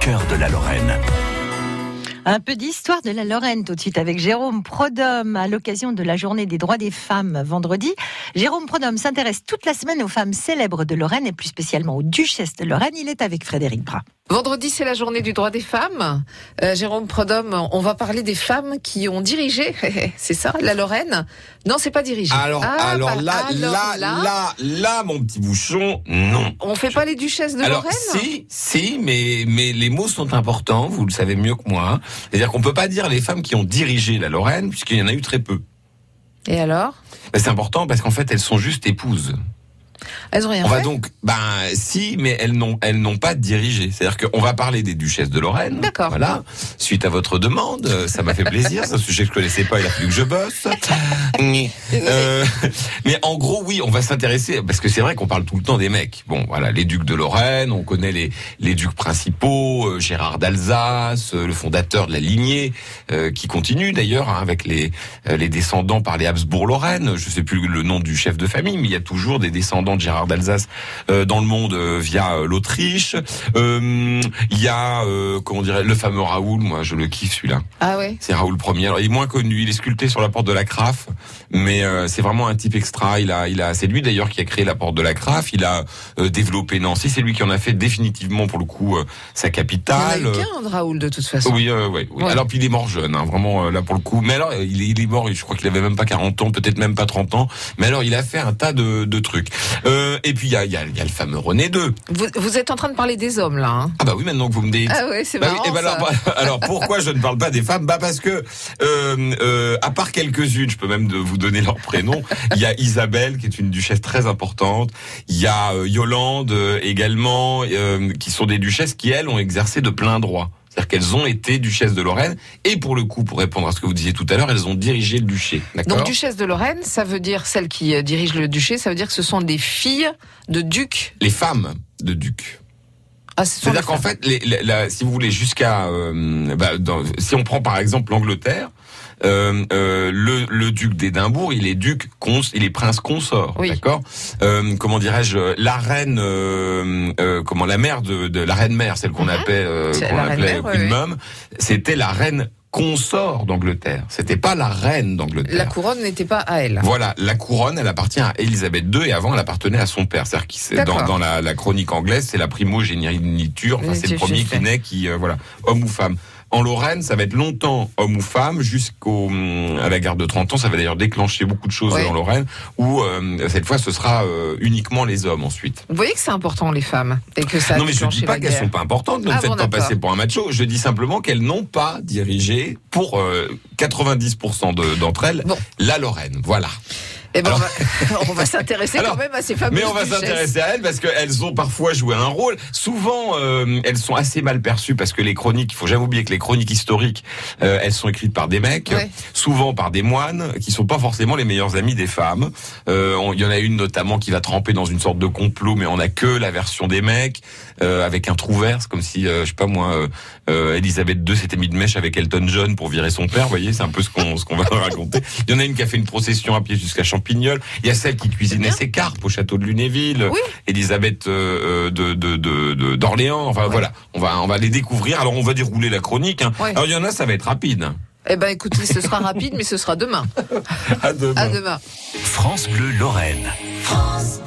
cœur de la Lorraine. Un peu d'histoire de la Lorraine tout de suite avec Jérôme Prodhomme à l'occasion de la journée des droits des femmes vendredi. Jérôme Prodhomme s'intéresse toute la semaine aux femmes célèbres de Lorraine et plus spécialement aux duchesses de Lorraine. Il est avec Frédéric Bras. Vendredi, c'est la journée du droit des femmes. Euh, Jérôme Prodhomme, on va parler des femmes qui ont dirigé, c'est ça, la Lorraine? Non, c'est pas dirigé. Alors, Ah, alors, bah, là, alors là, là, là, mon petit bouchon, non. On fait pas les duchesses de Alors, Lorraine? si, si, mais, mais les mots sont importants, vous le savez mieux que moi. C'est-à-dire qu'on peut pas dire les femmes qui ont dirigé la Lorraine, puisqu'il y en a eu très peu. Et alors? Ben, c'est important parce qu'en fait, elles sont juste épouses. Elles ont rien On va donc, ben si, mais elles n'ont, elles n'ont pas dirigé. C'est-à-dire qu'on va parler des duchesses de Lorraine. D'accord. Voilà. Suite à votre demande, euh, ça m'a fait plaisir. C'est un sujet que je connaissais pas. Il a fallu que je bosse. Euh, mais en gros, oui, on va s'intéresser parce que c'est vrai qu'on parle tout le temps des mecs. Bon, voilà, les ducs de Lorraine, on connaît les les ducs principaux, euh, Gérard d'Alsace, euh, le fondateur de la lignée, euh, qui continue d'ailleurs hein, avec les euh, les descendants par les Habsbourg-Lorraine. Je sais plus le nom du chef de famille, mais il y a toujours des descendants de Gérard d'Alsace euh, dans le monde euh, via euh, l'Autriche. Il y a comment dirait le fameux Raoul, moi je le kiffe celui-là. Ah ouais C'est Raoul Ier. Alors, il est moins connu, il est sculpté sur la porte de la Craf, mais c'est vraiment un type extra. Il a, il a, c'est lui d'ailleurs qui a créé la porte de la Craf. Il a développé Nancy. C'est lui qui en a fait définitivement pour le coup sa Il y en a capitale. eu Raoul de toute façon. Oui, euh, oui. Ouais. Alors puis il est mort jeune, hein, vraiment là pour le coup. Mais alors il est, il est mort, je crois qu'il avait même pas 40 ans, peut-être même pas 30 ans. Mais alors il a fait un tas de, de trucs. Euh, et puis il y a, y, a, y a le fameux René II. Vous, vous êtes en train de parler des hommes là. Hein Ah bah oui, maintenant que vous me dites. ah ouais, c'est Bah oui, marrant. ben ça. alors, bah, alors pourquoi je ne parle pas des femmes? Bah parce que euh, euh, à part quelques-unes, je peux même de vous donner leur prénom. Il y a Isabelle qui est une duchesse très importante. Il y a euh, Yolande euh, également, euh, qui sont des duchesses qui elles ont exercé de plein droit. C'est-à-dire qu'elles ont été duchesses de Lorraine et pour le coup, pour répondre à ce que vous disiez tout à l'heure, elles ont dirigé le duché. Donc duchesse de Lorraine, ça veut dire celle qui euh, dirige le duché, ça veut dire que ce sont des filles de ducs. Les femmes de ducs. Ah, C'est-à-dire qu'en fait, les, la- la- si vous voulez, jusqu'à, euh, bah, si on prend par exemple l'Angleterre, euh, euh, le, le duc d'Édimbourg, il est duc, cons, il est prince consort, Oui. d'accord? Euh, comment dirais-je, la reine, comment la mère de, de la reine mère, celle qu'on appelait, qu'on appelait mère, oui. Mum, c'était la reine consort d'Angleterre. C'était pas la reine d'Angleterre. La couronne n'était pas à elle. Voilà, la couronne, elle appartient à Élisabeth II et avant, elle appartenait à son père. C'est-à-dire dans, dans la, la chronique anglaise, c'est la primogéniture. Enfin, c'est le premier qui naît, qui euh, voilà, homme ou femme. En Lorraine, ça va être longtemps homme ou femme jusqu'au hum, à la guerre de 30 ans. Ça va d'ailleurs déclencher beaucoup de choses Oui. en Lorraine. Où euh, cette fois, ce sera euh, uniquement les hommes ensuite. Vous voyez que c'est important les femmes et que ça. a non, mais je déclenché dis pas qu'elles sont pas importantes. Ne Ah faites bon, pas passer pour un macho. Je dis simplement qu'elles n'ont pas dirigé pour euh, 90% de- d'entre elles Bon. la Lorraine. Voilà. Eh ben, Alors- on va, s'intéresser quand même à ces fameuses Mais on va s'intéresser à elles parce qu'elles ont parfois joué un rôle. Souvent, euh, elles sont assez mal perçues parce que les chroniques, il faut jamais oublier que les chroniques historiques, euh, elles sont écrites par des mecs, Ouais. souvent par des moines, qui sont pas forcément les meilleurs amis des femmes. Euh, Il y en a une notamment qui va tremper dans une sorte de complot, mais on a que la version des mecs, avec un trou vert, comme si, je sais pas moi, Elisabeth II s'était mis de mèche avec Elton John pour virer son père. Vous voyez, c'est un peu ce qu'on ce qu'on va raconter. Il y en a une qui a fait une procession à pied jusqu'à Champignol. Il y a celle qui cuisinait ses carpes au château de Lunéville. Oui. Elisabeth euh, euh, de de de- de- d'Orléans. Enfin voilà, on va on va les découvrir. Alors on va dérouler la chronique. hein. Ouais. Alors il y en a, ça va être rapide. Eh ben, écoutez, ce sera rapide, mais ce sera demain. À demain. À demain. France Bleu Lorraine. France